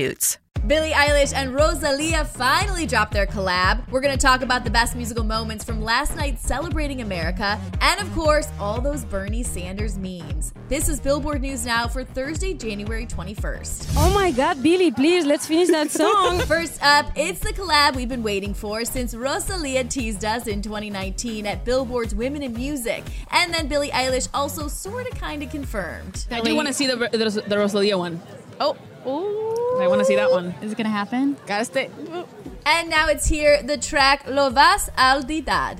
substitutes. Billie Eilish and Rosalia finally dropped their collab. We're going to talk about the best musical moments from last night celebrating America, and of course, all those Bernie Sanders memes. This is Billboard News Now for Thursday, January 21st. Oh my god, Billie, please, let's finish that song. First up, it's the collab we've been waiting for since Rosalia teased us in 2019 at Billboard's Women in Music, and then Billie Eilish also sort of kind of confirmed. I do want to see the, the, the Rosalia one. Oh, ooh. I want to see that one. Is it gonna happen? Gotta stay. And now it's here, the track Lo Vas a Olvidar.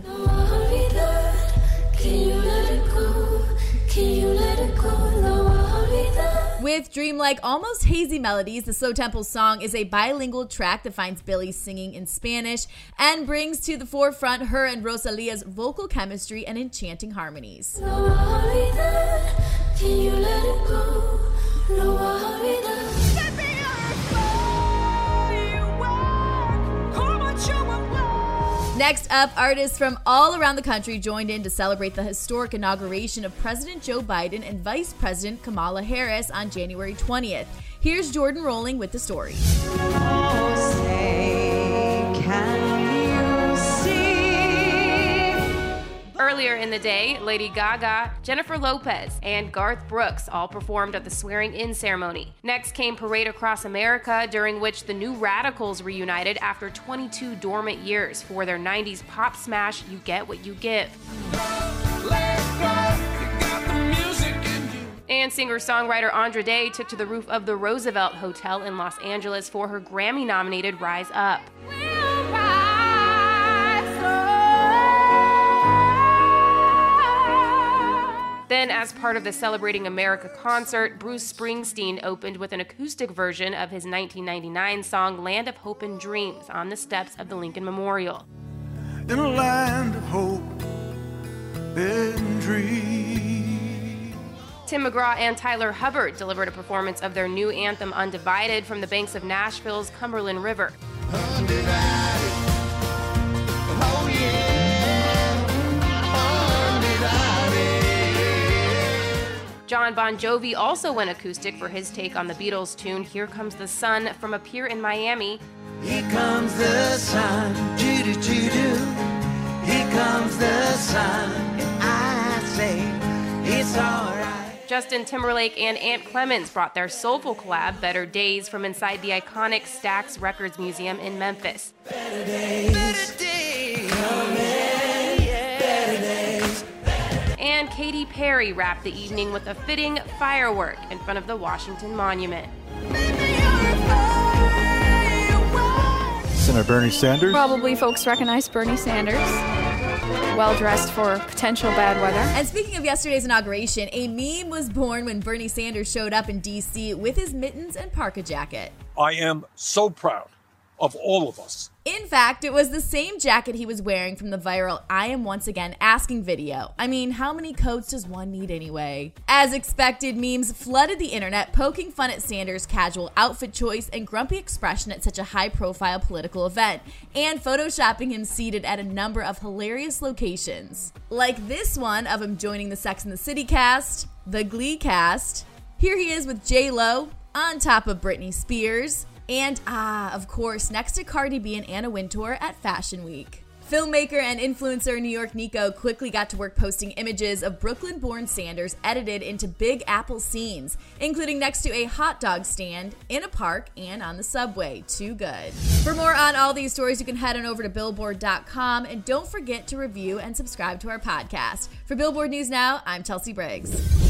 With dreamlike, almost hazy melodies, the Slow Tempo song is a bilingual track that finds Billie singing in Spanish and brings to the forefront her and Rosalia's vocal chemistry and enchanting harmonies. Next up, artists from all around the country joined in to celebrate the historic inauguration of President Joe Biden and Vice President Kamala Harris on January 20th. Here's Jordan Rolling with the story. Earlier in the day, Lady Gaga, Jennifer Lopez, and Garth Brooks all performed at the swearing in ceremony. Next came Parade Across America, during which the New Radicals reunited after 22 dormant years for their 90s pop smash, You Get What You Give. And singer songwriter Andra Day took to the roof of the Roosevelt Hotel in Los Angeles for her Grammy nominated Rise Up. Then, as part of the Celebrating America concert, Bruce Springsteen opened with an acoustic version of his 1999 song Land of Hope and Dreams on the steps of the Lincoln Memorial. In a land of hope and dreams. Tim McGraw and Tyler Hubbard delivered a performance of their new anthem Undivided from the banks of Nashville's Cumberland River. Jon Bon Jovi also went acoustic for his take on the Beatles tune Here Comes the Sun from a pier in Miami. Here comes the sun, doo doo doo doo. Here comes the sun, and I say it's alright. Justin Timberlake and Ant Clemons brought their soulful collab Better Days from inside the iconic Stax Records Museum in Memphis. Better days, better days, Katy Perry wrapped the evening with a fitting firework in front of the Washington Monument. Senator Bernie Sanders. Probably folks recognize Bernie Sanders. Well dressed for potential bad weather. And speaking of yesterday's inauguration, a meme was born when Bernie Sanders showed up in D.C. with his mittens and parka jacket. I am so proud of all of us. In fact, it was the same jacket he was wearing from the viral I Am Once Again Asking video. I mean, how many coats does one need anyway? As expected, memes flooded the internet poking fun at Sanders' casual outfit choice and grumpy expression at such a high profile political event, and photoshopping him seated at a number of hilarious locations. Like this one of him joining the Sex and the City cast, the Glee cast. Here he is with J Lo on top of Britney Spears. And ah, of course, next to Cardi B and Anna Wintour at Fashion Week. Filmmaker and influencer New York Nico quickly got to work posting images of Brooklyn born Sanders edited into Big Apple scenes, including next to a hot dog stand, in a park, and on the subway. Too good. For more on all these stories, you can head on over to billboard.com and don't forget to review and subscribe to our podcast. For Billboard News Now, I'm Chelsea Briggs.